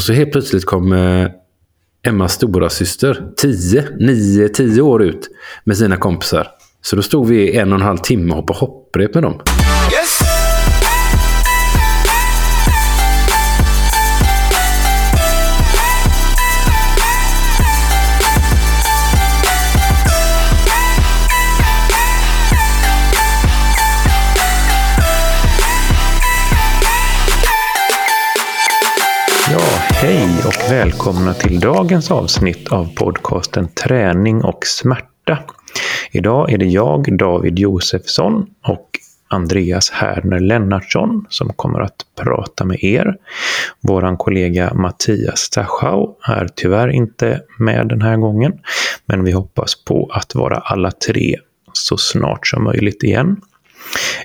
Och så helt plötsligt kom eh, Emmas stora syster 10, 9, 10 år ut med sina kompisar. Så då stod vi en och en halv timme och hoppade hopprep med dem. Yes! Hej och välkomna till dagens avsnitt av podcasten Träning och smärta. Idag är det jag, David Josefsson och Andreas Härner Lennartsson som kommer att prata med er. Vår kollega Mattias Stachau är tyvärr inte med den här gången, men vi hoppas på att vara alla tre så snart som möjligt igen.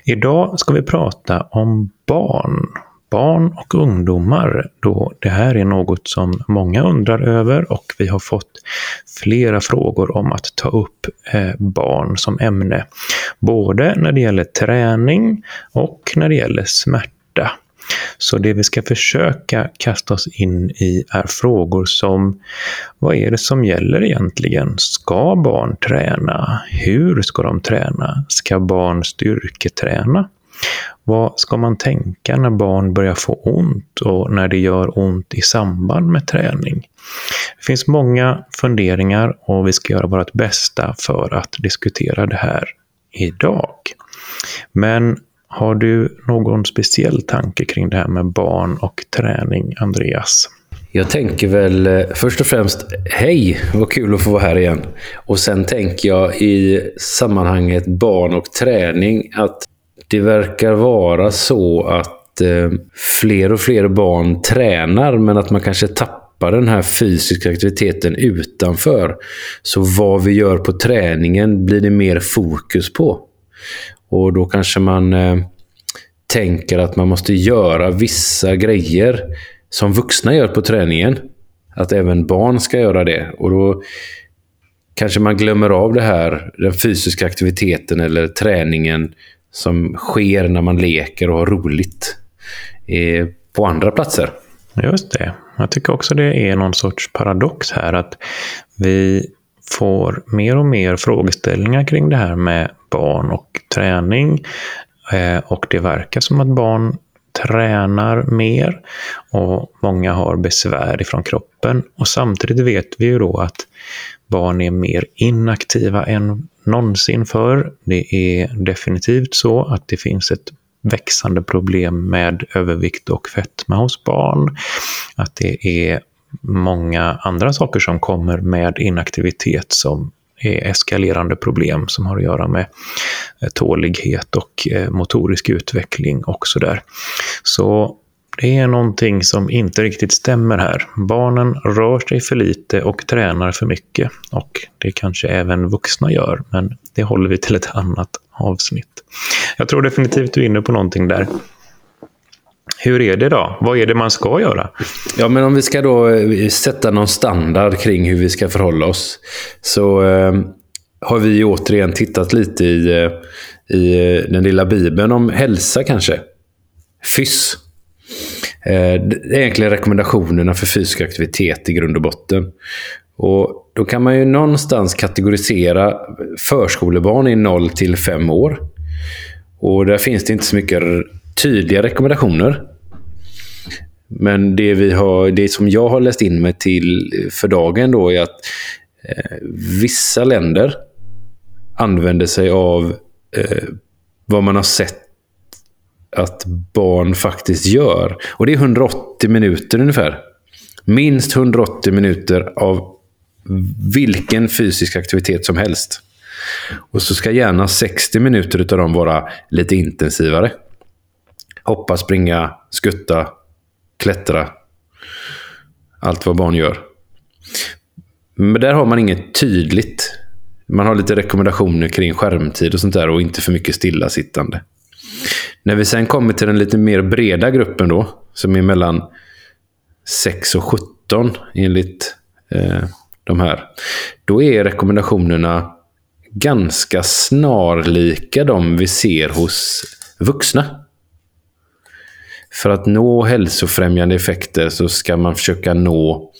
Idag ska vi prata om barn barn och ungdomar då det här är något som många undrar över och vi har fått flera frågor om att ta upp eh, barn som ämne. Både när det gäller träning och när det gäller smärta. Så det vi ska försöka kasta oss in i är frågor som vad är det som gäller egentligen? Ska barn träna? Hur ska de träna? Ska barn styrketräna? Vad ska man tänka när barn börjar få ont och när det gör ont i samband med träning? Det finns många funderingar och vi ska göra vårt bästa för att diskutera det här idag. Men har du någon speciell tanke kring det här med barn och träning, Andreas? Jag tänker väl eh, först och främst, hej, vad kul att få vara här igen. Och sen tänker jag i sammanhanget barn och träning att det verkar vara så att eh, fler och fler barn tränar men att man kanske tappar den här fysiska aktiviteten utanför. Så vad vi gör på träningen blir det mer fokus på. Och då kanske man eh, tänker att man måste göra vissa grejer som vuxna gör på träningen. Att även barn ska göra det. Och då kanske man glömmer av det här, den fysiska aktiviteten eller träningen som sker när man leker och har roligt eh, på andra platser. Just det. Jag tycker också det är någon sorts paradox här att vi får mer och mer frågeställningar kring det här med barn och träning. Eh, och det verkar som att barn tränar mer och många har besvär ifrån kroppen. Och samtidigt vet vi ju då att barn är mer inaktiva än någonsin förr. Det är definitivt så att det finns ett växande problem med övervikt och fetma hos barn. Att det är många andra saker som kommer med inaktivitet som är eskalerande problem som har att göra med eh, tålighet och eh, motorisk utveckling och sådär. Så det är någonting som inte riktigt stämmer här. Barnen rör sig för lite och tränar för mycket. Och det kanske även vuxna gör, men det håller vi till ett annat avsnitt. Jag tror definitivt du är inne på någonting där. Hur är det då? Vad är det man ska göra? Ja, men om vi ska då eh, sätta någon standard kring hur vi ska förhålla oss. Så eh, har vi återigen tittat lite i, eh, i eh, den lilla bibeln om hälsa kanske. FYSS. Eh, det är egentligen rekommendationerna för fysisk aktivitet i grund och botten. Och Då kan man ju någonstans kategorisera förskolebarn i 0 till 5 år. Och Där finns det inte så mycket tydliga rekommendationer. Men det, vi har, det som jag har läst in mig till för dagen då är att eh, vissa länder använder sig av eh, vad man har sett att barn faktiskt gör. Och det är 180 minuter ungefär. Minst 180 minuter av vilken fysisk aktivitet som helst. Och så ska gärna 60 minuter av dem vara lite intensivare. Hoppa, springa, skutta, klättra. Allt vad barn gör. Men där har man inget tydligt. Man har lite rekommendationer kring skärmtid och sånt där och inte för mycket stillasittande. När vi sen kommer till den lite mer breda gruppen då, som är mellan 6 och 17 enligt eh, de här, då är rekommendationerna ganska snarlika de vi ser hos vuxna. för att nå hälsofrämjande effekter så ska man försöka nå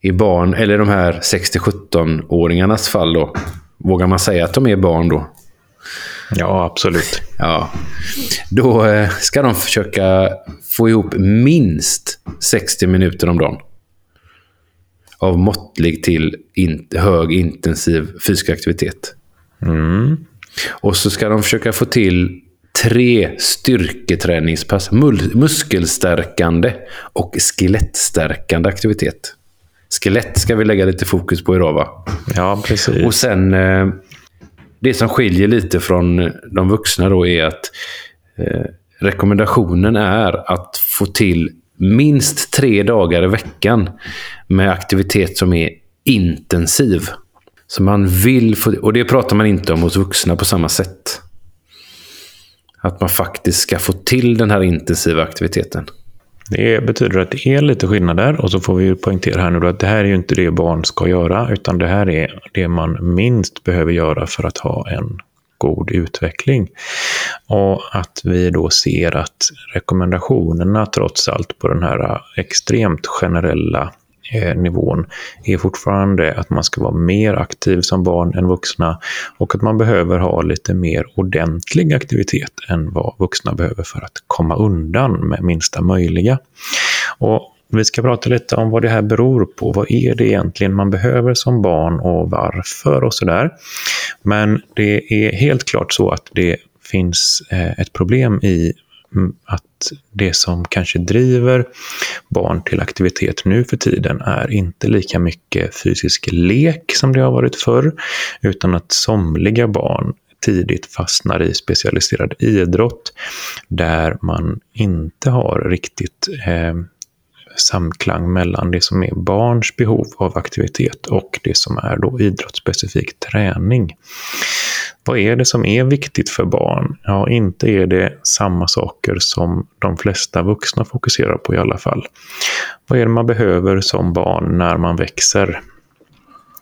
i barn, eller de här 60-17-åringarnas fall då. Vågar man säga att de är barn då? Ja, absolut. Ja. Då eh, ska de försöka få ihop minst 60 minuter om dagen. Av måttlig till in hög intensiv fysisk aktivitet. Mm. Och så ska de försöka få till tre styrketräningspass. Muskelstärkande och skelettstärkande aktivitet. Skelett ska vi lägga lite fokus på idag va? Ja, precis. Och sen eh, det som skiljer lite från de vuxna då är att eh, rekommendationen är att få till minst tre dagar i veckan med aktivitet som är intensiv. Så man vill få, och det pratar man inte om hos vuxna på samma sätt. Att man faktiskt ska få till den här intensiva aktiviteten. Det betyder att det är lite skillnader och så får vi poängtera här nu då att det här är ju inte det barn ska göra utan det här är det man minst behöver göra för att ha en god utveckling. Och att vi då ser att rekommendationerna trots allt på den här extremt generella Eh, nivån är fortfarande att man ska vara mer aktiv som barn än vuxna och att man behöver ha lite mer ordentlig aktivitet än vad vuxna behöver för att komma undan med minsta möjliga. Och vi ska prata lite om vad det här beror på. Vad är det egentligen man behöver som barn och varför och sådär. Men det är helt klart så att det finns eh, ett problem i Mm, att det som kanske driver barn till aktivitet nu för tiden är inte lika mycket fysisk lek som det har varit förr, utan att somliga barn tidigt fastnar i specialiserad idrott där man inte har riktigt eh, samklang mellan det som är barns behov av aktivitet och det som är då idrottsspecifik träning. Vad är det som är viktigt för barn? Ja, inte är det samma saker som de flesta vuxna fokuserar på i alla fall. Vad är det man behöver som barn när man växer?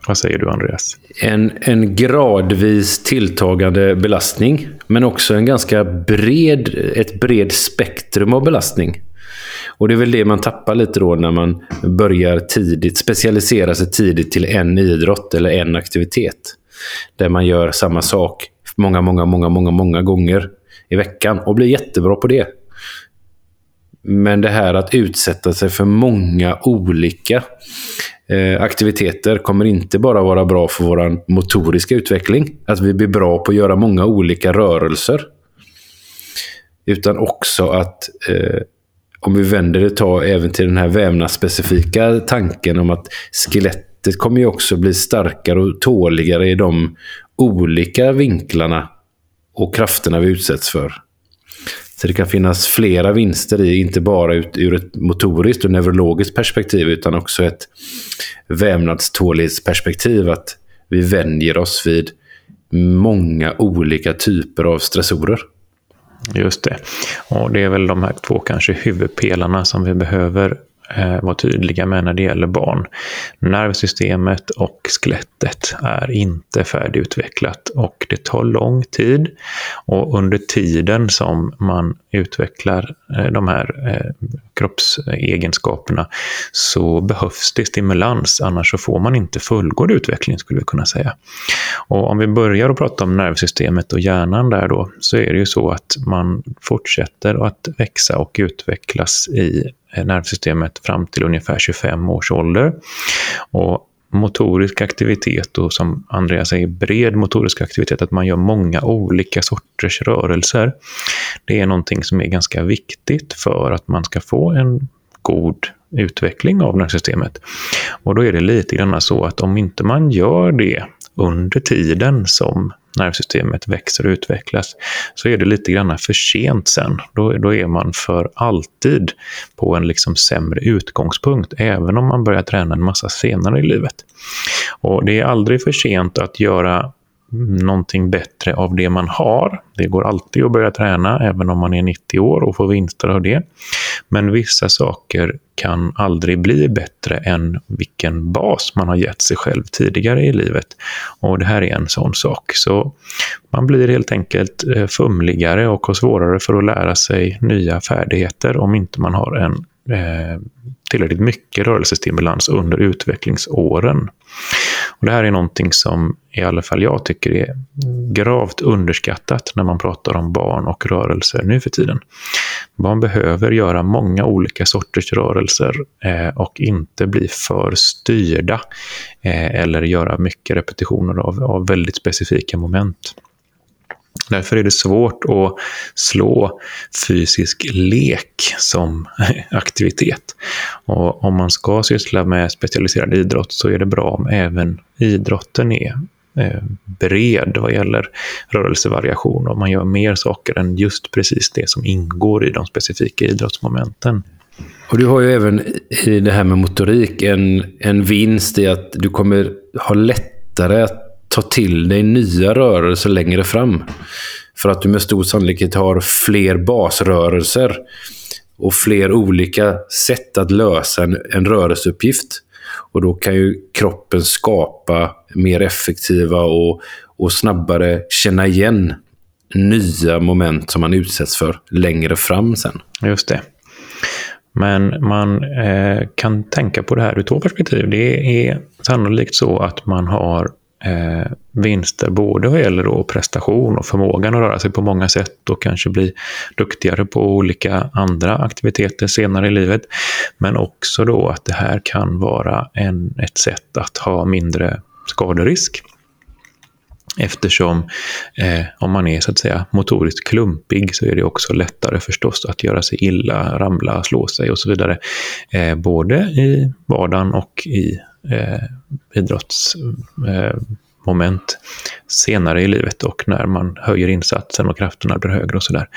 Vad säger du, Andreas? En, en gradvis tilltagande belastning, men också en ganska bred, ett bred spektrum av belastning. Och det är väl det man tappar lite då när man börjar tidigt, specialisera sig tidigt till en idrott eller en aktivitet. Där man gör samma sak många, många, många, många, många gånger i veckan och blir jättebra på det. Men det här att utsätta sig för många olika eh, aktiviteter kommer inte bara vara bra för vår motoriska utveckling. Att vi blir bra på att göra många olika rörelser. Utan också att eh, om vi vänder det ta även till den här vävnadsspecifika tanken om att skelettet kommer ju också bli starkare och tåligare i de olika vinklarna och krafterna vi utsätts för. Så det kan finnas flera vinster i, inte bara ut, ur ett motoriskt och neurologiskt perspektiv, utan också ett vävnadstålighetsperspektiv. Att vi vänjer oss vid många olika typer av stressorer. Just det. Och det är väl de här två kanske huvudpelarna som vi behöver Eh, vara tydliga med när det gäller barn. Nervsystemet och skelettet är inte färdigutvecklat och det tar lång tid. Och under tiden som man utvecklar eh, de här eh, kroppsegenskaperna så behövs det stimulans, annars så får man inte fullgod utveckling skulle vi kunna säga. Och om vi börjar att prata om nervsystemet och hjärnan där då, så är det ju så att man fortsätter att växa och utvecklas i Eh, nervsystemet fram till ungefär 25 års ålder. Och motorisk aktivitet och som Andreas säger, bred motorisk aktivitet, att man gör många olika sorters rörelser. Det är någonting som är ganska viktigt för att man ska få en god utveckling av nervsystemet. Och då är det lite grann så att om inte man gör det under tiden som nervsystemet växer och utvecklas, så är det lite grann för sent sen. Då, då är man för alltid på en liksom sämre utgångspunkt, även om man börjar träna en massa senare i livet. Och Det är aldrig för sent att göra någonting bättre av det man har. Det går alltid att börja träna, även om man är 90 år och får vinster av det. Men vissa saker kan aldrig bli bättre än vilken bas man har gett sig själv tidigare i livet. Och det här är en sån sak. Så man blir helt enkelt eh, fumligare och har svårare för att lära sig nya färdigheter om inte man har en eh, tillräckligt mycket rörelsestimulans under utvecklingsåren. Och det här är någonting som i alla fall jag tycker är gravt underskattat när man pratar om barn och rörelser nu för tiden. Barn behöver göra många olika sorters rörelser eh, och inte bli för styrda eh, eller göra mycket repetitioner av, av väldigt specifika moment. Därför är det svårt att slå fysisk lek som aktivitet. Och om man ska syssla med specialiserad idrott så är det bra om även idrotten är eh, bred vad gäller rörelsevariation och man gör mer saker än just precis det som ingår i de specifika idrottsmomenten. Och du har ju även i det här med motorik en, en vinst i att du kommer ha lättare att ta till dig nya rörelser längre fram. För att du med stor sannolikhet har fler basrörelser och fler olika sätt att lösa en, en rörelseuppgift. Och då kan ju kroppen skapa mer effektiva och, och snabbare känna igen nya moment som man utsätts för längre fram sen. Just det. Men man eh, kan tänka på det här ur två perspektiv. Det är sannolikt så att man har eh, vinster både vad gäller då prestation och förmågan att röra sig på många sätt och kanske bli duktigare på olika andra aktiviteter senare i livet. Men också då att det här kan vara en, ett sätt att ha mindre skaderisk. Eftersom eh, om man är så att säga motoriskt klumpig så är det också lättare förstås att göra sig illa, ramla, slå sig och så vidare. Eh, både i vardagen och i eh, idrottsmoment eh, senare i livet och när man höjer insatsen och krafterna blir högre och sådär.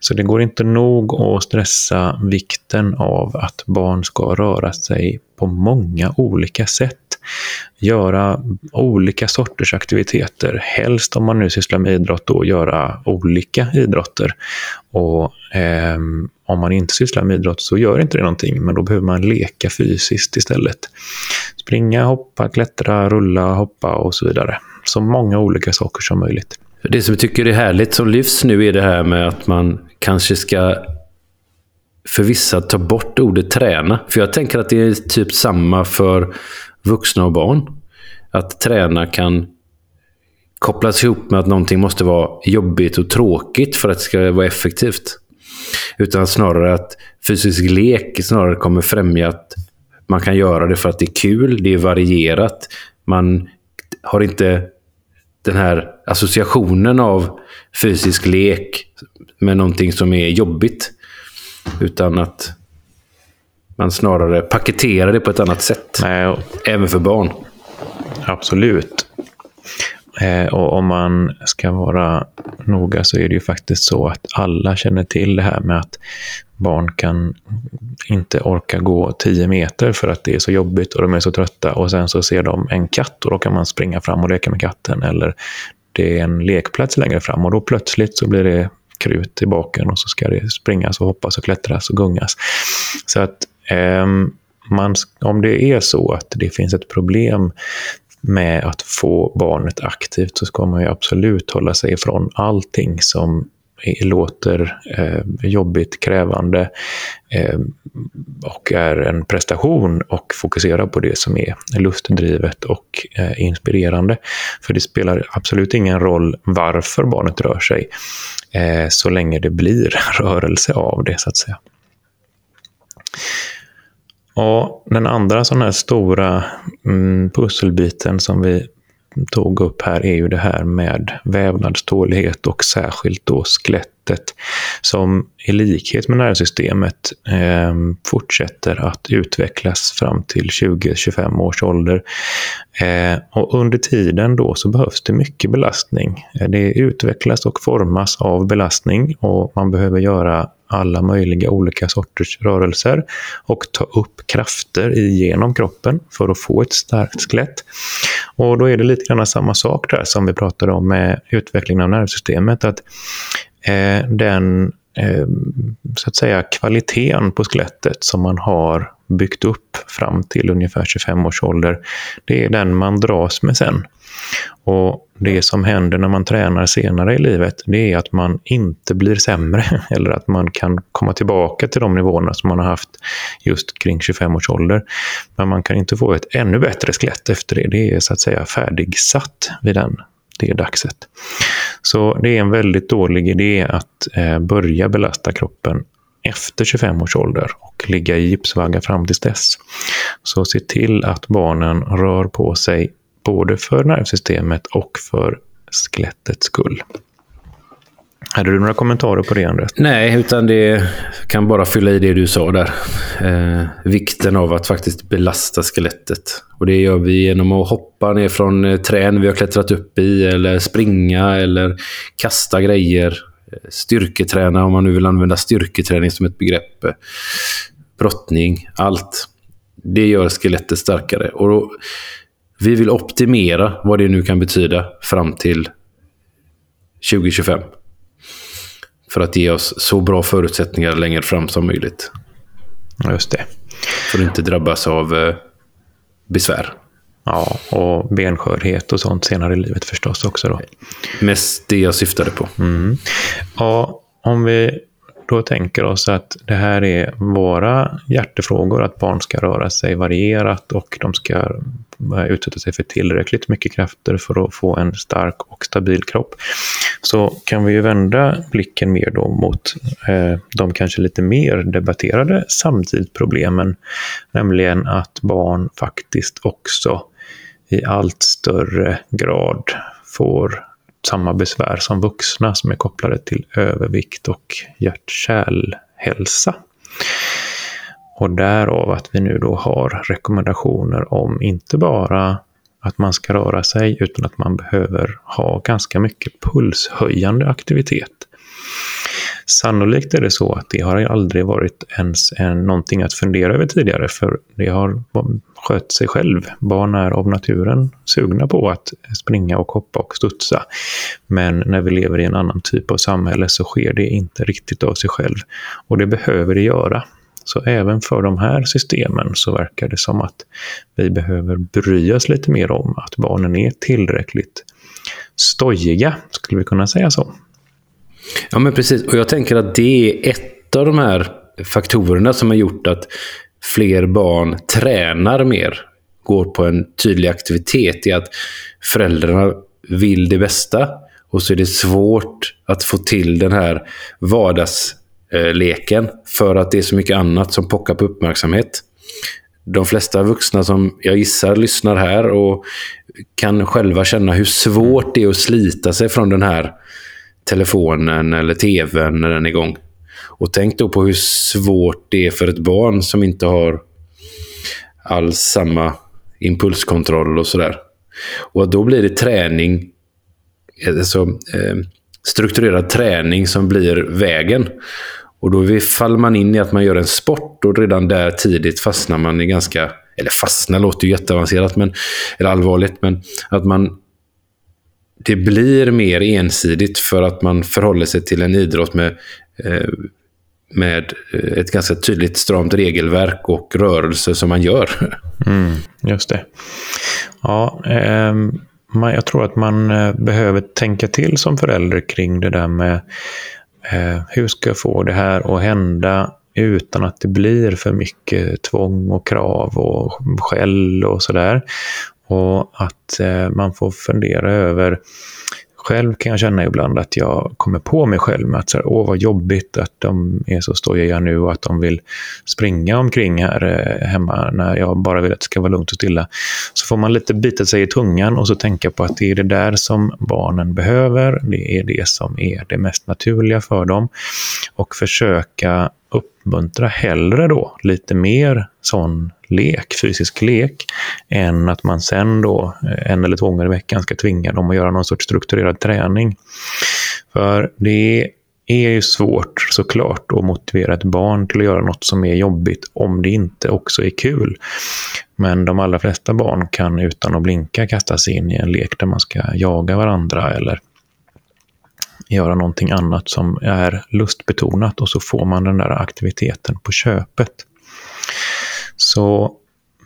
Så det går inte nog att stressa vikten av att barn ska röra sig på många olika sätt göra olika sorters aktiviteter. Helst om man nu sysslar med idrott, då göra olika idrotter. Och eh, om man inte sysslar med idrott så gör inte det någonting, men då behöver man leka fysiskt istället. Springa, hoppa, klättra, rulla, hoppa och så vidare. Så många olika saker som möjligt. Det som jag tycker är härligt som lyfts nu är det här med att man kanske ska för vissa ta bort ordet träna. För jag tänker att det är typ samma för vuxna och barn. Att träna kan kopplas ihop med att någonting måste vara jobbigt och tråkigt för att det ska vara effektivt. Utan snarare att fysisk lek snarare kommer främja att man kan göra det för att det är kul, det är varierat. Man har inte den här associationen av fysisk lek med någonting som är jobbigt. Utan att man snarare paketerar det på ett annat sätt. Nej. Även för barn. Absolut. Eh, och om man ska vara noga så är det ju faktiskt så att alla känner till det här med att barn kan inte orka gå 10 meter för att det är så jobbigt och de är så trötta och sen så ser de en katt och då kan man springa fram och leka med katten eller det är en lekplats längre fram och då plötsligt så blir det krut i baken och så ska det springas och hoppas och klättras och gungas. Så att eh, man, om det är så att det finns ett problem med att få barnet aktivt så ska man ju absolut hålla sig ifrån allting som låter eh, jobbigt, krävande eh, och är en prestation och fokusera på det som är lustdrivet och eh, inspirerande. För det spelar absolut ingen roll varför barnet rör sig eh, så länge det blir rörelse av det, så att säga. Och den andra sån här stora mm, pusselbiten som vi tog upp här är ju det här med vävnadstålighet och särskilt då skelett sättet som i likhet med nervsystemet eh, fortsätter att utvecklas fram till 20-25 års ålder. Eh, och under tiden då så behövs det mycket belastning. Eh, det utvecklas och formas av belastning och man behöver göra alla möjliga olika sorters rörelser och ta upp krafter genom kroppen för att få ett starkt skelett. Och då är det lite grann samma sak där som vi pratade om med utvecklingen av nervsystemet. Att Eh, den eh, så att säga kvaliteten på skelettet som man har byggt upp fram till ungefär 25 års ålder, det är den man dras med sen. Och det som händer när man tränar senare i livet, det är att man inte blir sämre eller att man kan komma tillbaka till de nivåerna som man har haft just kring 25 års ålder. Men man kan inte få ett ännu bättre skelett efter det. Det är så att säga färdigsatt vid den, det dagset. Så det är en väldigt dålig idé att eh, börja belasta kroppen efter 25 års ålder och ligga i gipsvagga fram till dess. Så se till att barnen rör på sig både för nervsystemet och för skelettets skull. Hade du några kommentarer på det, Andres? Nej, utan det kan bara fylla i det du sa där. Eh, vikten av att faktiskt belasta skelettet. Och det gör vi genom att hoppa ner från eh, trän vi har klättrat upp i, eller springa, eller kasta grejer. Eh, styrketräna, om man nu vill använda styrketräning som ett begrepp. Eh, brottning, allt. Det gör skelettet starkare. Och då, vi vill optimera vad det nu kan betyda fram till 2025. För att ge oss så bra förutsättningar längre fram som möjligt. Just det. För att inte drabbas av eh, besvär. Ja, och benskörhet och sånt senare i livet förstås också. Då. Mest det jag syftade på. Mm. Ja, om vi då tänker oss att det här är våra hjärtefrågor, att barn ska röra sig varierat och de ska eh, utsätta sig för tillräckligt mycket krafter för att få en stark och stabil kropp. Så kan vi ju vända blicken mer då mot eh, de kanske lite mer debatterade samtidsproblemen, nämligen att barn faktiskt också i allt större grad får samma besvär som vuxna som är kopplade till övervikt och hjärt-kärlhälsa. Och därav att vi nu då har rekommendationer om inte bara att man ska röra sig utan att man behöver ha ganska mycket pulshöjande aktivitet. Sannolikt är det så att det har aldrig varit ens en, någonting att fundera över tidigare, för det har skött sig själv. Barn är av naturen sugna på att springa och hoppa och studsa. Men när vi lever i en annan typ av samhälle så sker det inte riktigt av sig själv. Och det behöver det göra. Så även för de här systemen så verkar det som att vi behöver bry oss lite mer om att barnen är tillräckligt stojiga, skulle vi kunna säga så. Ja, men precis. Och jag tänker att det är ett av de här faktorerna som har gjort att fler barn tränar mer, går på en tydlig aktivitet, i att föräldrarna vill det bästa och så är det svårt att få till den här vardagsleken för att det är så mycket annat som pockar på uppmärksamhet. De flesta vuxna som jag gissar lyssnar här och kan själva känna hur svårt det är att slita sig från den här telefonen eller tvn när den är igång. Och tänk då på hur svårt det är för ett barn som inte har alls samma impulskontroll och sådär. Och då blir det träning, alltså, eh, strukturerad träning som blir vägen. Och då faller man in i att man gör en sport och redan där tidigt fastnar man i ganska, eller fastna låter ju jätteavancerat, men, eller allvarligt, men att man det blir mer ensidigt för att man förhåller sig till en idrott med, eh, med eh, ett ganska tydligt stramt regelverk och rörelse som man gör. Mm, just det. Ja, eh, jag tror att man eh, behöver tänka till som förälder kring det där med eh, hur ska jag få det här att hända utan att det blir för mycket tvång och krav och skäll och sådär. Och att eh, man får fundera över själv kan jag känna ibland att jag kommer på mig själv med att så här, åh vad jobbigt att de är så stojiga nu och att de vill springa omkring här eh, hemma när jag bara vill att det ska vara lugnt och stilla. Så får man lite bita sig i tungan och så tänka på att det är det där som barnen behöver. Det är det som är det mest naturliga för dem. Och försöka uppmuntra hellre då lite mer sån lek, fysisk lek, än att man sen då eh, en eller två gånger i veckan ska tvinga dem att göra någon sorts strukturerad träning. För det är ju svårt såklart att motivera ett barn till att göra något som är jobbigt om det inte också är kul. Men de allra flesta barn kan utan att blinka kasta sig in i en lek där man ska jaga varandra eller göra någonting annat som är lustbetonat och så får man den där aktiviteten på köpet. Så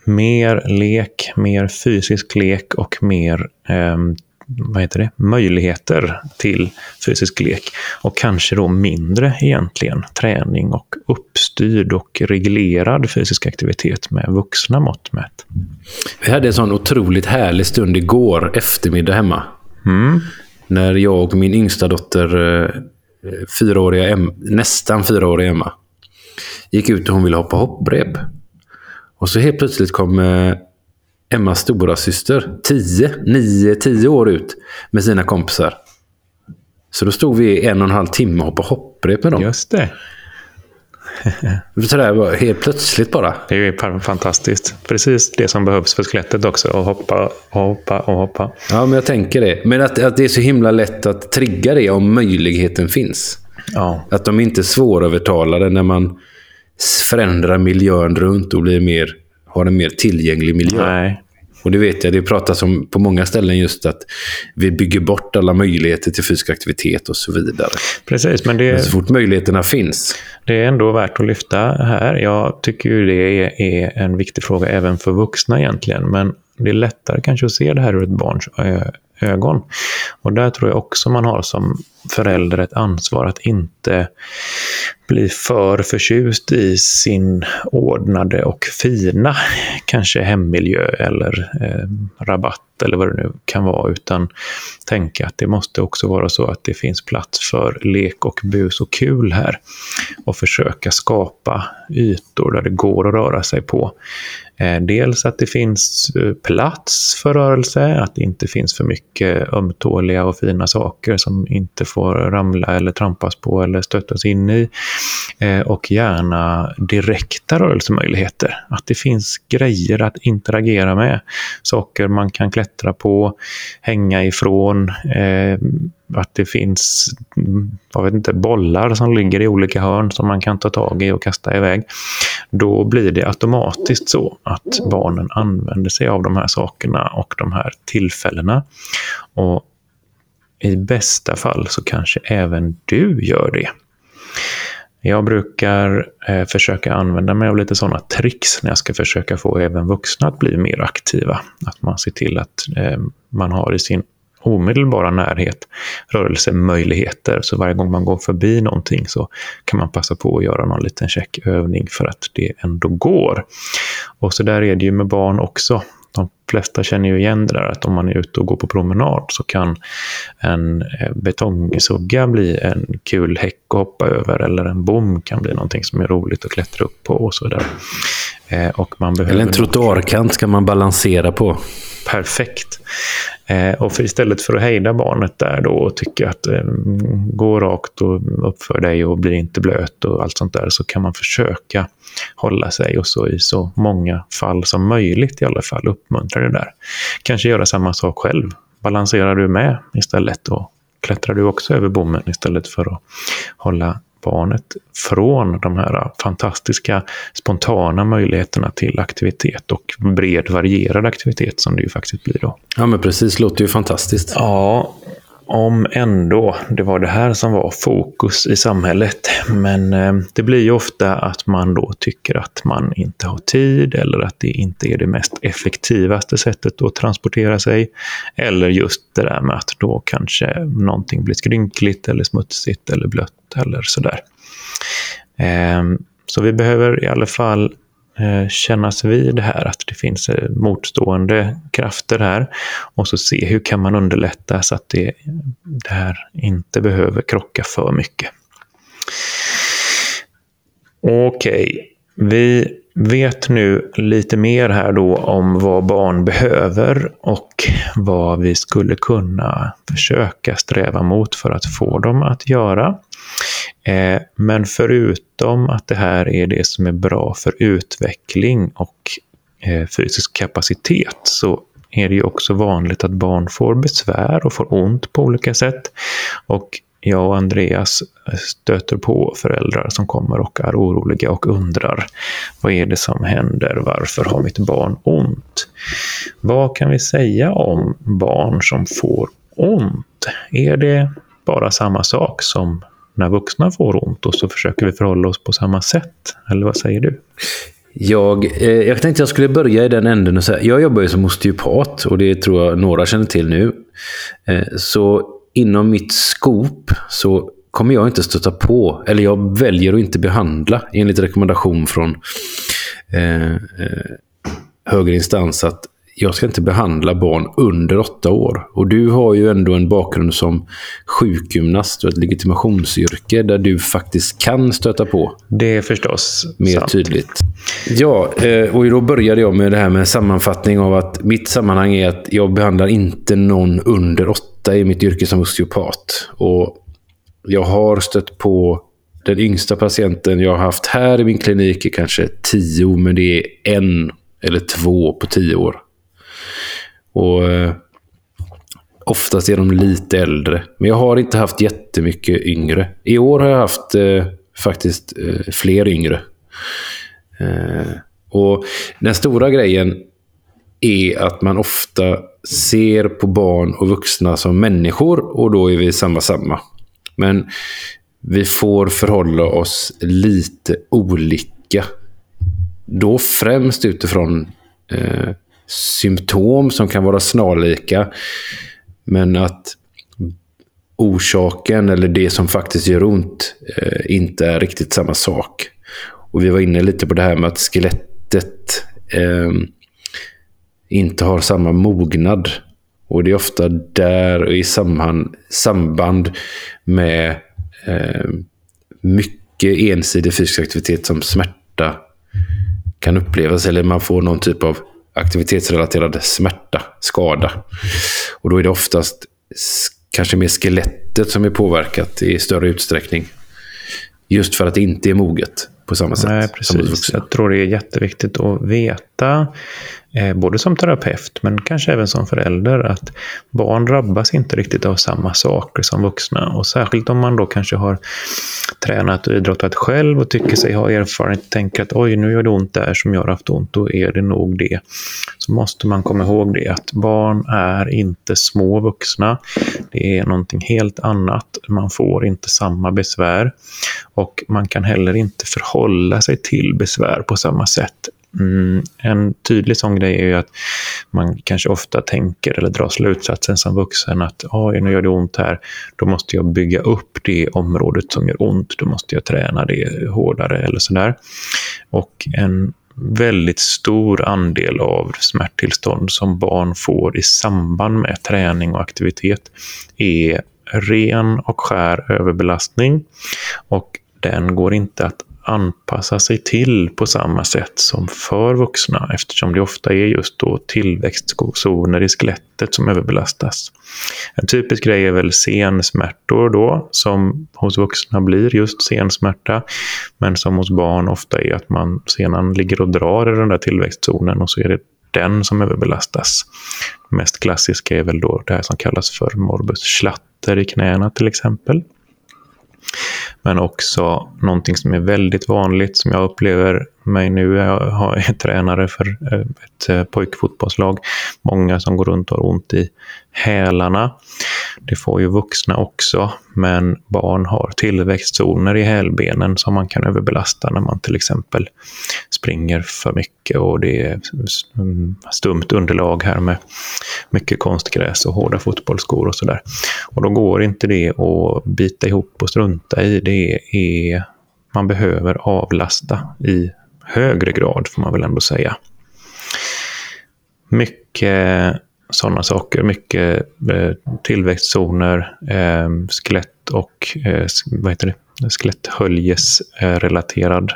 mer lek, mer fysisk lek och mer eh, vad heter det, möjligheter till fysisk lek. Och kanske då mindre egentligen träning och uppstyrd och reglerad fysisk aktivitet med vuxna mått mätt. Vi hade en sån otroligt härlig stund igår eftermiddag hemma. Mm. När jag och min yngsta dotter, eh, eh, fyraåriga fyraåriga, nästan fyraåriga Emma, gick ut och hon ville hoppa hopprep. Och så helt plötsligt kom eh, Emmas stora syster 10, 9, 10 år ut med sina kompisar. Så då stod vi en och en halv timme och hoppade hopprep med dem. Just det. Sådär helt plötsligt bara. Det är ju fantastiskt. Precis det som behövs för skelettet också. Att hoppa och hoppa och hoppa. Ja, men jag tänker det. Men att, att det är så himla lätt att trigga det om möjligheten finns. Ja. Att de inte är svårövertalade när man förändrar miljön runt och blir mer, har en mer tillgänglig miljö. Nej. Och det vet jag, det pratas om på många ställen just att vi bygger bort alla möjligheter till fysisk aktivitet och så vidare. Precis, men det, Men så fort möjligheterna finns. det är ändå värt att lyfta här. Jag tycker ju det är, en viktig fråga även för vuxna egentligen. Men det är lättare kanske att se det här ur ett barns ö- ögon. Och där tror jag också man har som förälder ett ansvar att inte bli för förtjust i sin ordnade och fina, kanske hemmiljö eller eh, rabatt eller vad det nu kan vara, utan tänka att det måste också vara så att det finns plats för lek och bus och kul här. Och försöka skapa ytor där det går att röra sig på. Eh, dels att det finns eh, plats för rörelse, att det inte finns för mycket ömtåliga och fina saker som inte får ramla eller trampas på eller stöttas in i. Eh, och gärna direkta rörelsemöjligheter. Att det finns grejer att interagera med. Saker man kan klättra på, hänga ifrån. Eh, att det finns mm, jag vet inte, bollar som ligger i olika hörn som man kan ta tag i och kasta iväg. Då blir det automatiskt så att barnen använder sig av de här sakerna och de här tillfällena. Och i bästa fall så kanske även du gör det. Jag brukar eh, försöka använda mig av lite sådana tricks när jag ska försöka få även vuxna att bli mer aktiva. Att man ser till att eh, man har i sin omedelbara närhet rörelsemöjligheter. Så varje gång man går förbi någonting så kan man passa på att göra någon liten checkövning för att det ändå går. Och så där är det ju med barn också. De flesta känner ju igen det där att om man är ute och går på promenad så kan en betongsugga bli en kul häck att hoppa över eller en bom kan bli någonting som är roligt att klättra upp på och så vidare. Och man behöver Eller en trottoarkant ska man balansera på. Perfekt. Eh, och för istället för att hejda barnet där då och tycka att eh, gå rakt och uppför dig och bli inte blöt och allt sånt där så kan man försöka hålla sig och så i så många fall som möjligt i alla fall uppmuntra det där. Kanske göra samma sak själv. Balanserar du med istället och klättrar du också över bommen istället för att hålla barnet från de här fantastiska spontana möjligheterna till aktivitet och bred varierad aktivitet som det ju faktiskt blir då. Ja, men precis. Låter ju fantastiskt. Ja, om ändå det var det här som var fokus i samhället. Men eh, det blir ju ofta att man då tycker att man inte har tid eller att det inte är det mest effektivaste sättet att transportera sig. Eller just det där med att då kanske någonting blir skrynkligt eller smutsigt eller blött eller sådär. Ehm, så vi behöver i alla fall Eh, kännas vid det här, att det finns eh, motstående krafter här. Och så se hur kan man underlätta så att det, det här inte behöver krocka för mycket. Okej, okay. vi vet nu lite mer här då om vad barn behöver och vad vi skulle kunna försöka sträva mot för att få dem att göra. Eh, men förutom att det här är det som är bra för utveckling och eh, fysisk kapacitet så är det ju också vanligt att barn får besvär och får ont på olika sätt. Och jag och Andreas eh, stöter på föräldrar som kommer och är oroliga och undrar vad är det som händer? Varför har mitt barn ont? Vad kan vi säga om barn som får ont? Är det bara samma sak som när vuxna får ont och så försöker vi förhålla oss på samma sätt? Eller vad säger du? Jag, eh, jag tänkte jag skulle börja i den änden och säga, jag jobbar ju som osteopat och det tror jag några känner till nu. Eh, så inom mitt skop så kommer jag inte stöta på, eller jag väljer att inte behandla enligt rekommendation från eh, eh, högre instans att jag ska inte behandla barn under åtta år. Och du har ju ändå en bakgrund som sjukgymnast och ett legitimationsyrke där du faktiskt kan stöta på. Det är förstås Mer sant. tydligt. Ja, eh, och då började jag med det här med sammanfattning av att mitt sammanhang är att jag behandlar inte någon under åtta i mitt yrke som osteopat. Och jag har stött på den yngsta patienten jag har haft här i min klinik är kanske tio, men det är en eller två på tio år. Och eh, Oftast är de lite äldre. Men jag har inte haft jättemycket yngre. I år har jag haft eh, faktiskt eh, fler yngre. Eh, och Den stora grejen är att man ofta ser på barn och vuxna som människor och då är vi samma samma. Men vi får förhålla oss lite olika. Då främst utifrån eh, symptom som kan vara snarlika. Men att orsaken eller det som faktiskt gör ont eh, inte är riktigt samma sak. Och Vi var inne lite på det här med att skelettet eh, inte har samma mognad. Och det är ofta där i samband, samband med eh, mycket ensidig fysisk aktivitet som smärta kan upplevas. Eller man får någon typ av aktivitetsrelaterad smärta, skada. Och då är det oftast kanske mer skelettet som är påverkat i större utsträckning. Just för att det inte är moget på samma sätt Nej, precis. Jag tror det är jätteviktigt att veta eh, både som terapeut men kanske även som förälder, att barn drabbas inte riktigt av samma saker som vuxna. Och särskilt om man då kanske har tränat och idrottat själv och tycker sig ha erfarenhet och tänker att oj, nu gör det ont där som jag har haft ont, då är det nog det. Så måste man komma ihåg det, att barn är inte små vuxna. Det är någonting helt annat. Man får inte samma besvär och man kan heller inte förhålla sig till besvär på samma sätt. Mm, en tydlig sån grej är ju att man kanske ofta tänker eller drar slutsatsen som vuxen att ah, oj, nu gör det ont här, då måste jag bygga upp det området som gör ont, då måste jag träna det hårdare eller sådär. Och en väldigt stor andel av smärttillstånd som barn får i samband med träning och aktivitet är ren och skär överbelastning och den går inte att anpassa sig till på samma sätt som för vuxna eftersom det ofta är just då tillväxtzoner i skelettet som överbelastas. En typisk grej är väl sensmärtor då som hos vuxna blir just sensmärta men som hos barn ofta är att man senan ligger och drar i den där tillväxtzonen och så är det den som överbelastas. Mest klassiska är väl då det här som kallas för morbus schlatter i knäna till exempel. Men också någonting som är väldigt vanligt som jag upplever mig nu. Jag är tränare för eh, ett eh, pojkfotbollslag. Många som går runt och har ont i hälarna. Det får ju vuxna också, men barn har tillväxtzoner i hälbenen som man kan överbelasta när man till exempel springer för mycket och det är stumt underlag här med mycket konstgräs och hårda fotbollsskor och sådär. Och då går inte det att bita ihop och strunta i. Det är man behöver avlasta i högre grad, får man väl ändå säga. Mycket sådana saker, mycket eh, tillväxtzoner, eh, skelett och eh, vad heter det? skeletthöljesrelaterad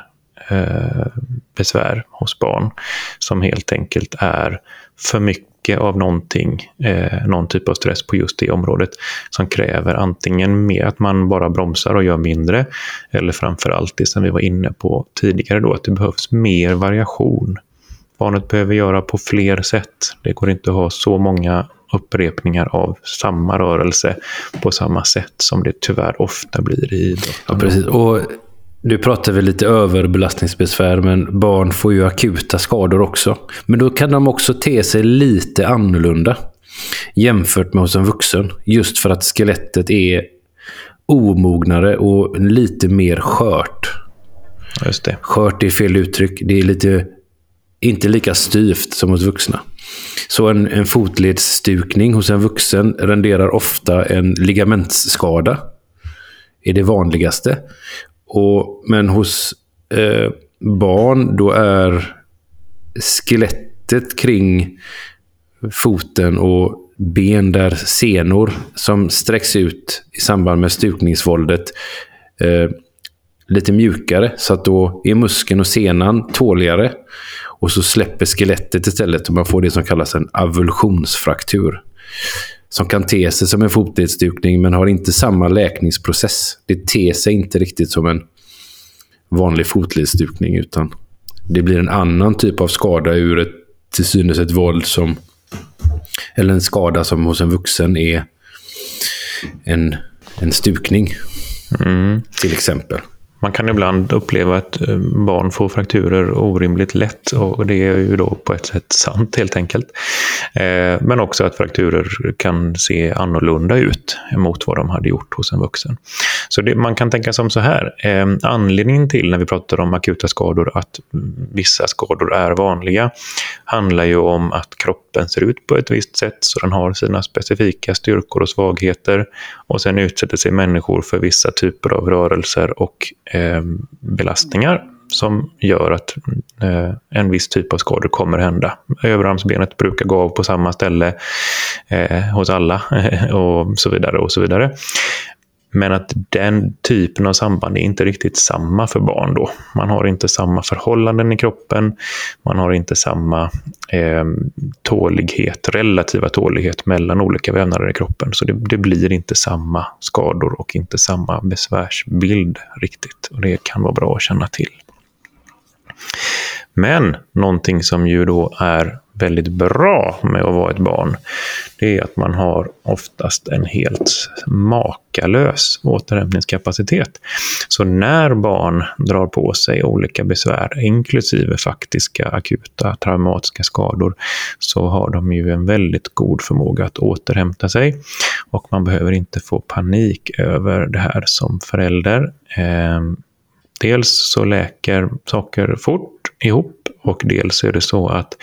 besvär hos barn som helt enkelt är för mycket av någonting, eh, någon typ av stress på just det området som kräver antingen mer att man bara bromsar och gör mindre eller framför allt det som vi var inne på tidigare då, att det behövs mer variation. Barnet behöver göra på fler sätt. Det går inte att ha så många upprepningar av samma rörelse på samma sätt som det tyvärr ofta blir i idrott. Ja, precis. Och du pratar väl lite överbelastningsbesvär, men barn får ju akuta skador också. Men då kan de också te sig lite annorlunda jämfört med hos en vuxen. Just för att skelettet är omognare och lite mer skört. Just det. Skört är fel uttryck. Det är lite inte lika styvt som hos vuxna. Så en, en fotledsstukning hos en vuxen renderar ofta en ligamentsskada. är det vanligaste. Och, men hos eh, barn då är skelettet kring foten och ben där senor som sträcks ut i samband med stukningsvåldet eh, lite mjukare. Så att då är muskeln och senan tåligare. Och så släpper skelettet istället och man får det som kallas en avulsionsfraktur. Som kan te sig som en fotledsstukning men har inte samma läkningsprocess. Det ter sig inte riktigt som en vanlig fotledsstukning utan det blir en annan typ av skada ur ett till synes ett våld som eller en skada som hos en vuxen är en, en stukning. Mm. Till exempel. Man kan ibland uppleva att eh, barn får frakturer orimligt lätt och det är ju då på ett sätt sant helt enkelt. Eh, men också att frakturer kan se annorlunda ut mot vad de hade gjort hos en vuxen. Så det, man kan tänka som så här, eh, anledningen till när vi pratar om akuta skador att vissa skador är vanliga handlar ju om att kroppen ser ut på ett visst sätt så den har sina specifika styrkor och svagheter och sen utsätter sig människor för vissa typer av rörelser och eh, belastningar som gör att eh, en viss typ av skador kommer hända. Överarmsbenet brukar gå av på samma ställe eh, hos alla och så vidare. och så vidare. Men att den typen av samband är inte riktigt samma för barn då. Man har inte samma förhållanden i kroppen, man har inte samma eh, tålighet, relativa tålighet mellan olika vävnader i kroppen. Så det, det, blir inte samma skador och inte samma besvärsbild riktigt. Och det kan vara bra att känna till. Men någonting som ju då är väldigt bra med att vara ett barn, det är att man har oftast en helt makalös återhämtningskapacitet. Så när barn drar på sig olika besvär, inklusive faktiska akuta traumatiska skador, så har de ju en väldigt god förmåga att återhämta sig. Och man behöver inte få panik över det här som förälder. Ehm, Dels så läker saker fort ihop och dels är det så att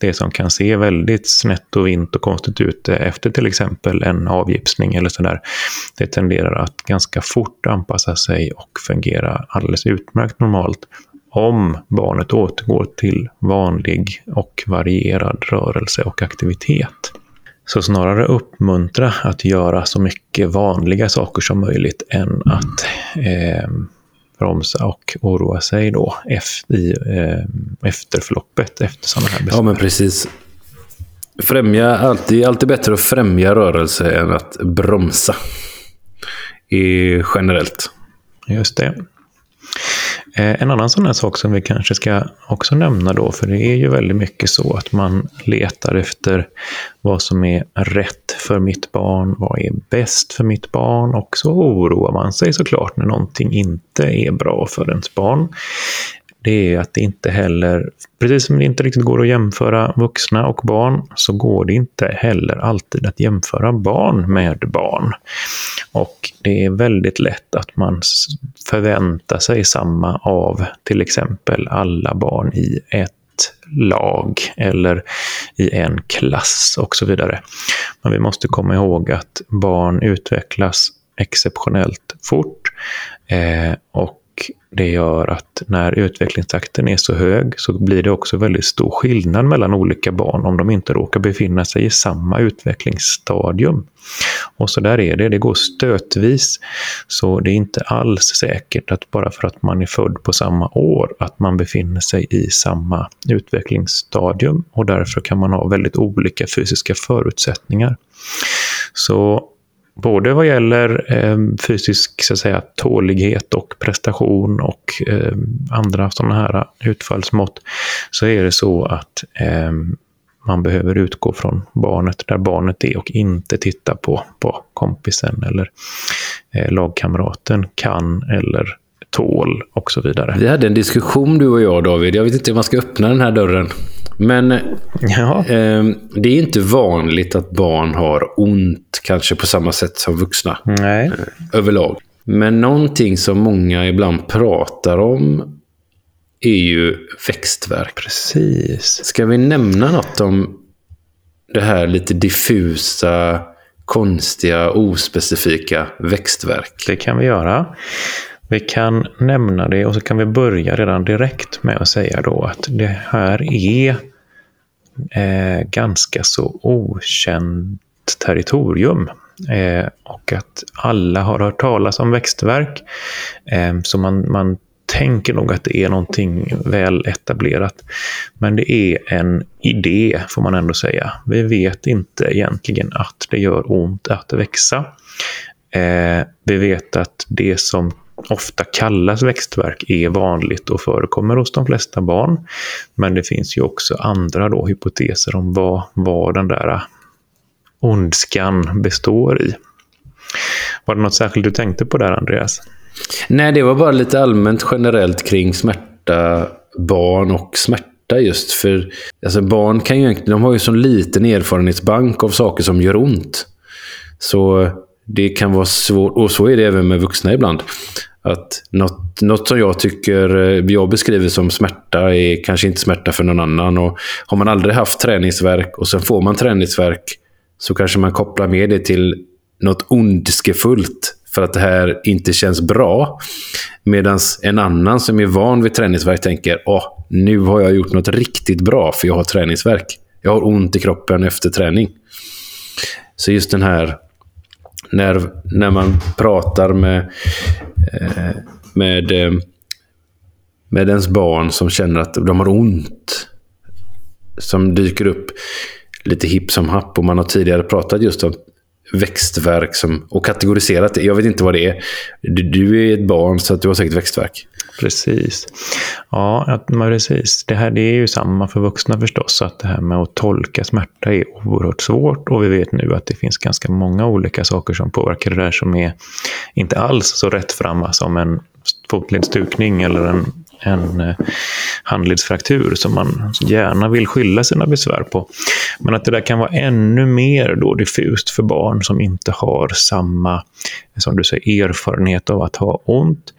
det som kan se väldigt snett och vint och konstigt ut efter till exempel en avgipsning eller sådär, det tenderar att ganska fort anpassa sig och fungera alldeles utmärkt normalt om barnet återgår till vanlig och varierad rörelse och aktivitet. Så snarare uppmuntra att göra så mycket vanliga saker som möjligt än att eh, bromsa och oroa sig då i eh, efterförloppet efter sådana här besvär. Ja, men precis. Främja, alltid, alltid bättre att främja rörelse än att bromsa. I, generellt. Just det. Eh, en annan sån här sak som vi kanske ska också nämna då, för det är ju väldigt mycket så att man letar efter vad som är rätt för mitt barn, vad är bäst för mitt barn och så oroar man sig såklart när någonting inte är bra för ens barn det är att det inte heller, precis som det inte riktigt går att jämföra vuxna och barn, så går det inte heller alltid att jämföra barn med barn. Och det är väldigt lätt att man förväntar sig samma av till exempel alla barn i ett lag eller i en klass och så vidare. Men vi måste komma ihåg att barn utvecklas exceptionellt fort eh, och det gör att när utvecklingstakten är så hög så blir det också väldigt stor skillnad mellan olika barn om de inte råkar befinna sig i samma utvecklingsstadium. Och så där är det, det går stötvis. Så det är inte alls säkert att bara för att man är född på samma år att man befinner sig i samma utvecklingsstadium och därför kan man ha väldigt olika fysiska förutsättningar. Så både vad gäller eh, fysisk så att säga, tålighet och prestation och eh, andra sådana här utfallsmått så är det så att eh, man behöver utgå från barnet, där barnet är och inte titta på vad kompisen eller eh, lagkamraten kan eller tål och så vidare. Vi hade en diskussion du och jag David. Jag vet inte om man ska öppna den här dörren. Men ja. eh, det är inte vanligt att barn har ont kanske på samma sätt som vuxna. Eh, överlag. Men någonting som många ibland pratar om är ju växtverk. Precis. Ska vi nämna något om det här lite diffusa, konstiga, ospecifika växtverk? Det kan vi göra. Vi kan nämna det och så kan vi börja redan direkt med att säga då att det här är eh, ganska så okänt territorium. Eh, och att alla har hört talas om växtverk. Eh, så man, man tänker nog att det är någonting väl etablerat. Men det är en idé, får man ändå säga. Vi vet inte egentligen att det gör ont att växa. Eh, vi vet att det som ofta kallas växtverk är vanligt och förekommer hos de flesta barn. Men det finns ju också andra då, hypoteser om vad, vad den där ondskan består i. Var det något särskilt du tänkte på där, Andreas? Nej, det var bara lite allmänt generellt kring smärta, barn och smärta just. För alltså barn kan ju de har ju så liten erfarenhetsbank av saker som gör ont. Så det kan vara svårt, och så är det även med vuxna ibland. Att något, något som jag tycker eh, jag beskriver som smärta är kanske inte smärta för någon annan. Och har man aldrig haft träningsverk och sen får man träningsverk så kanske man kopplar med det till något ondskefullt för att det här inte känns bra. Medan en annan som är van vid träningsverk tänker åh, nu har jag gjort något riktigt bra för jag har träningsverk. Jag har ont i kroppen efter träning. Så just den här när, när man pratar med, eh, med, eh, med ens barn som känner att de har ont. Som dyker upp lite hipp som happ. Och man har tidigare pratat just om växtverk som, och kategoriserat det. Jag vet inte vad det är. Du, du är ett barn så att du har säkert växtverk. Precis. Ja, precis. Det här det är ju samma för vuxna förstås. Att det här med att tolka smärta är oerhört svårt. Och vi vet nu att det finns ganska många olika saker som påverkar det där som är inte alls så rättframma som en fotledsstukning eller en en eh, handledsfraktur som man gärna vill skylla sina besvär på. Men att det där kan vara ännu mer då diffust för barn som inte har samma som du säger, erfarenhet av att ha ont.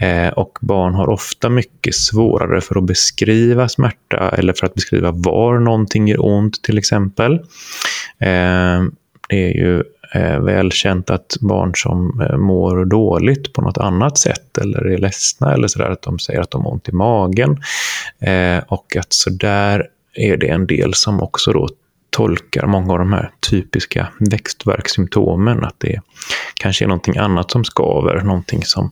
Eh, och barn har ofta mycket svårare för att beskriva smärta eller för att beskriva var någonting gör ont till exempel. Eh, det är ju Eh, välkänt att barn som eh, mår dåligt på något annat sätt eller är ledsna eller sådär, att de säger att de har ont i magen. Eh, och att sådär är det en del som också då tolkar många av de här typiska växtverkssymptomen, att det kanske är någonting annat som skaver, någonting som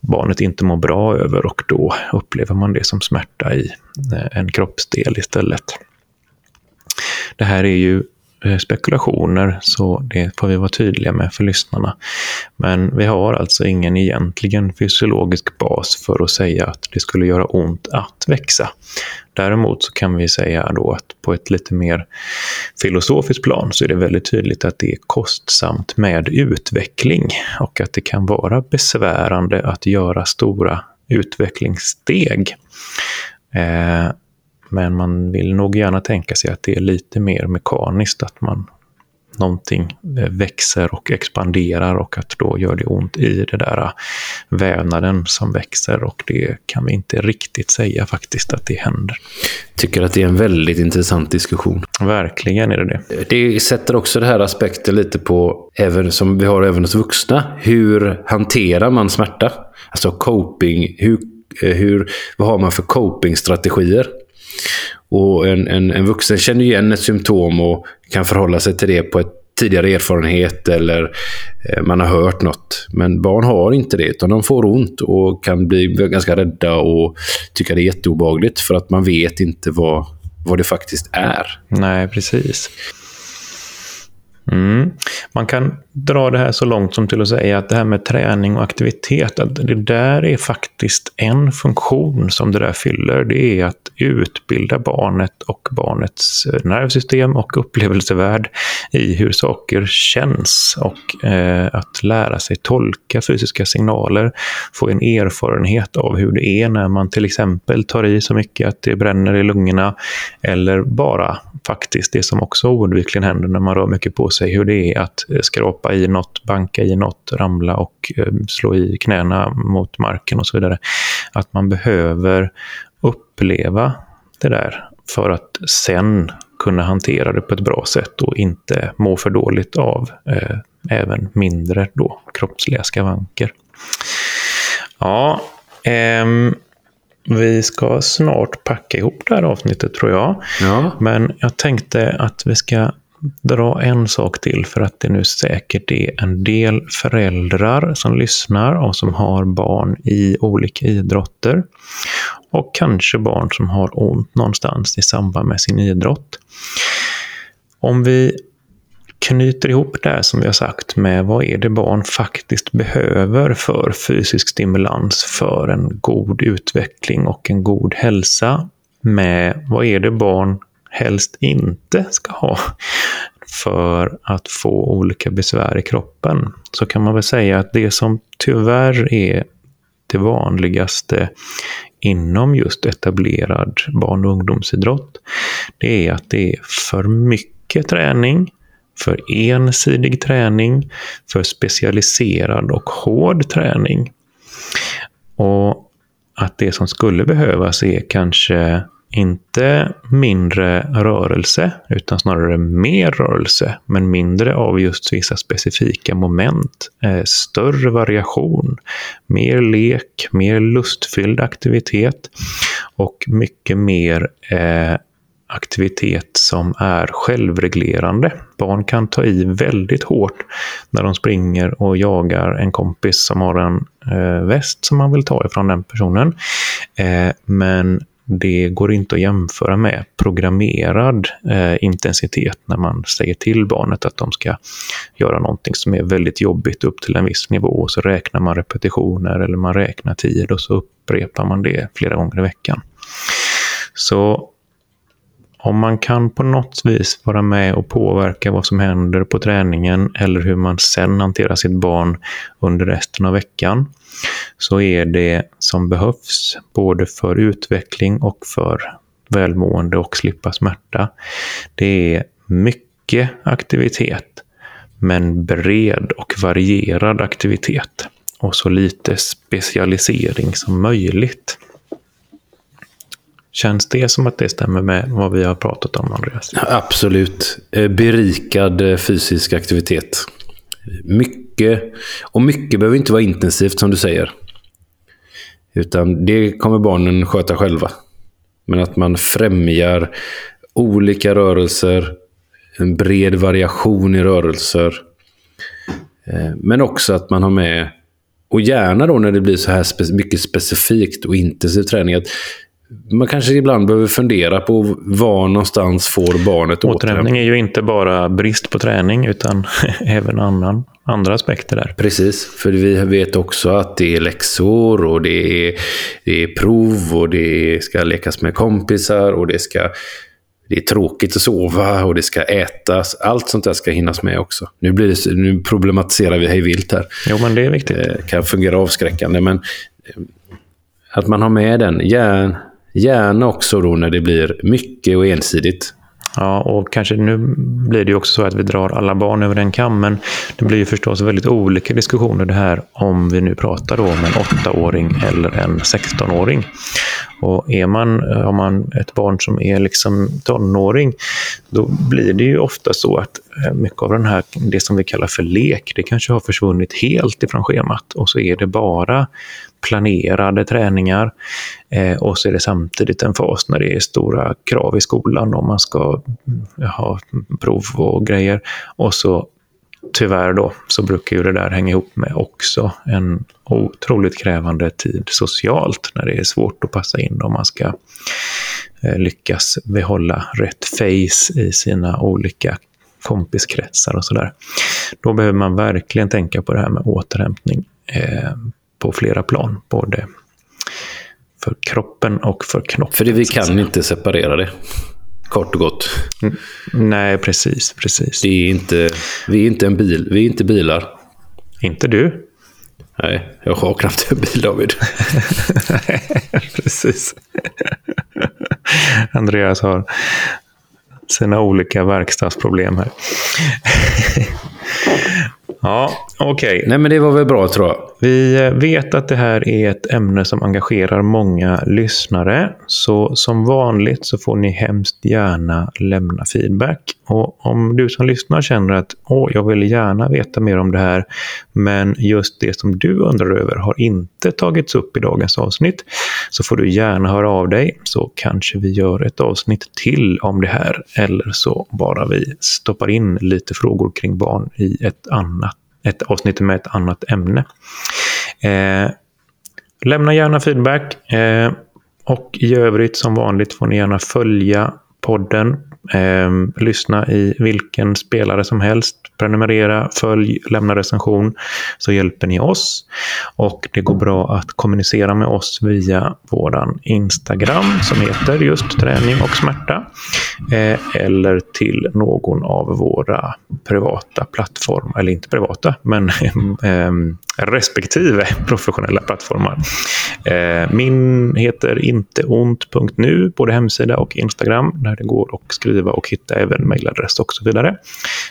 barnet inte mår bra över och då upplever man det som smärta i eh, en kroppsdel istället. Det här är ju Eh, spekulationer, så det får vi vara tydliga med för lyssnarna. Men vi har alltså ingen egentligen fysiologisk bas för att säga att det skulle göra ont att växa. Däremot så kan vi säga då att på ett lite mer filosofiskt plan så är det väldigt tydligt att det är kostsamt med utveckling och att det kan vara besvärande att göra stora utvecklingssteg. Eh, men man vill nog gärna tänka sig att det är lite mer mekaniskt, att man någonting eh, växer och expanderar och att då gör det ont i det där eh, vävnaden som växer och det kan vi inte riktigt säga faktiskt att det händer. Tycker att det är en väldigt intressant diskussion. Verkligen är det det. Det sätter också det här aspekten lite på, även som vi har även hos vuxna, hur hanterar man smärta? Alltså coping, hur, eh, hur, vad har man för copingstrategier? Och en, en, en vuxen känner igen ett symptom och kan förhålla sig till det på ett tidigare erfarenhet eller eh, man har hört något. Men barn har inte det, utan de får ont och kan bli ganska rädda och tycka det är jätteobagligt för att man vet inte vad, vad det faktiskt är. Nej, precis. Mm. Man kan dra det här så långt som till att säga att det här med träning och aktivitet, att det där är faktiskt en funktion som det där fyller. Det är att utbilda barnet och barnets eh, nervsystem och upplevelsevärld i hur saker känns och eh, att lära sig tolka fysiska signaler, få en erfarenhet av hur det är när man till exempel tar i så mycket att det bränner i lungorna eller bara faktiskt det som också oundvikligen händer när man rör mycket på sig, hur det är att eh, skrapa i något, banka i något, ramla och eh, slå i knäna mot marken och så vidare. Att man behöver uppleva det där för att sen kunna hantera det på ett bra sätt och inte må för dåligt av eh, även mindre då, kroppsliga skavanker. Ja, ehm, vi ska snart packa ihop det här avsnittet tror jag. Ja. Men jag tänkte att vi ska dra en sak till för att det nu säkert är en del föräldrar som lyssnar och som har barn i olika idrotter. Och kanske barn som har ont någonstans i samband med sin idrott. Om vi knyter ihop det här som vi har sagt med vad är det barn faktiskt behöver för fysisk stimulans för en god utveckling och en god hälsa med vad är det barn helst inte ska ha för att få olika besvär i kroppen. Så kan man väl säga att det som tyvärr är det vanligaste inom just etablerad barn och ungdomsidrott, det är att det är för mycket träning, för ensidig träning, för specialiserad och hård träning. Och att det som skulle behövas är kanske inte mindre rörelse, utan snarare mer rörelse, men mindre av just vissa specifika moment. Eh, större variation, mer lek, mer lustfylld aktivitet och mycket mer eh, aktivitet som är självreglerande. Barn kan ta i väldigt hårt när de springer och jagar en kompis som har en eh, väst som man vill ta ifrån den personen. Eh, men det går inte att jämföra med programmerad eh, intensitet när man säger till barnet att de ska göra någonting som är väldigt jobbigt upp till en viss nivå och så räknar man repetitioner eller man räknar tid och så upprepar man det flera gånger i veckan. Så om man kan på något vis vara med och påverka vad som händer på träningen eller hur man sen hanterar sitt barn under resten av veckan så är det som behövs både för utveckling och för välmående och slippa smärta. Det är mycket aktivitet men bred och varierad aktivitet och så lite specialisering som möjligt. Känns det som att det stämmer med vad vi har pratat om, Andreas? Absolut. Eh, berikad eh, fysisk aktivitet. Mycket. Och mycket behöver inte vara intensivt, som du säger. Utan det kommer barnen sköta själva. Men att man främjar olika rörelser, en bred variation i rörelser. Eh, men också att man har med, och gärna då när det blir så här mycket specifikt och intensiv träning, att man kanske ibland behöver fundera på var någonstans får barnet återhämtning. är ju inte bara brist på träning utan även annan, andra aspekter där. Precis, för vi vet också att det är läxor och det är, det är prov och det ska lekas med kompisar och det ska det är tråkigt att sova och det ska ätas. Allt sånt där ska hinnas med också. Nu, blir det, nu problematiserar vi hej vilt här. Jo, men det är viktigt. Det eh, kan fungera avskräckande, men eh, att man har med den. Gärna Gärna också då när det blir mycket och ensidigt. Ja, och kanske nu blir det ju också så att vi drar alla barn över en kam, men det blir ju förstås väldigt olika diskussioner det här om vi nu pratar då om en åttaåring eller en 16-åring. Och är man, har man ett barn som är liksom tonåring, då blir det ju ofta så att eh, mycket av den här, det som vi kallar för lek, det kanske har försvunnit helt ifrån schemat och så är det bara planerade träningar. Eh, och så är det samtidigt en fas när det är stora krav i skolan om man ska mm, ha prov och grejer. Och så tyvärr då så brukar ju det där hänga ihop med också en otroligt krävande tid socialt när det är svårt att passa in om man ska eh, lyckas behålla rätt face i sina olika kompiskretsar och sådär. Då behöver man verkligen tänka på det här med återhämtning eh, på flera plan. Både för kroppen och för knoppen. För det, vi kan inte separera det. Kort och gott. Mm, nej, precis. precis. Det är inte, vi, är inte en bil, vi är inte bilar. Inte du? Nej, jag har knappt en bil, David. precis. Andreas har sina olika verkstadsproblem här. Ja, okej. Okay. Nej, men det var väl bra tror jag. Vi eh, vet att det här är ett ämne som engagerar många lyssnare. Så som vanligt så får ni hemskt gärna lämna feedback. Och om du som lyssnar känner att Åh, jag vill gärna veta mer om det här, men just det som du undrar över har inte tagits upp i dagens avsnitt, så får du gärna höra av dig så kanske vi gör ett avsnitt till om det här. Eller så bara vi stoppar in lite frågor kring barn i ett annat ett avsnitt med ett annat ämne. Eh, lämna gärna feedback. Eh, och i övrigt som vanligt får ni gärna följa podden Eh, lyssna i vilken spelare som helst. Prenumerera, följ, lämna recension så hjälper ni oss. Och det går bra att kommunicera med oss via våran Instagram som heter just träning och smärta. Eh, eller till någon av våra privata plattformar, eller inte privata, men ehm, respektive professionella plattformar. Eh, min heter inteont.nu, både hemsida och Instagram, där det går att skriva och hitta även mejladress och så vidare.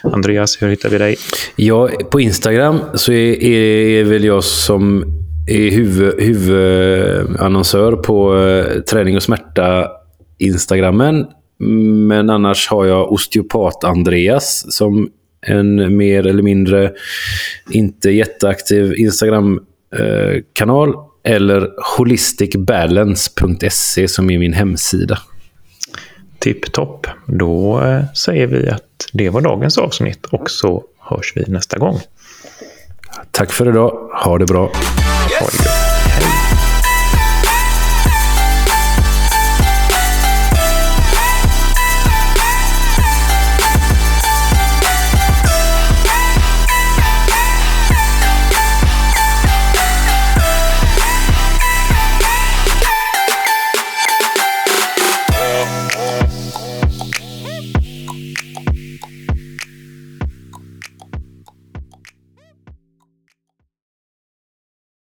Andreas, hur hittar vi dig? Ja, på Instagram så är, är väl jag som är huvud, huvudannonsör på eh, träning och smärta Instagrammen. Men annars har jag osteopat-Andreas som en mer eller mindre inte jätteaktiv Instagram-kanal. Eh, eller holisticbalance.se som är min hemsida. Tipptopp. Då eh, säger vi att det var dagens avsnitt och så hörs vi nästa gång. Tack för idag. Ha det bra. Det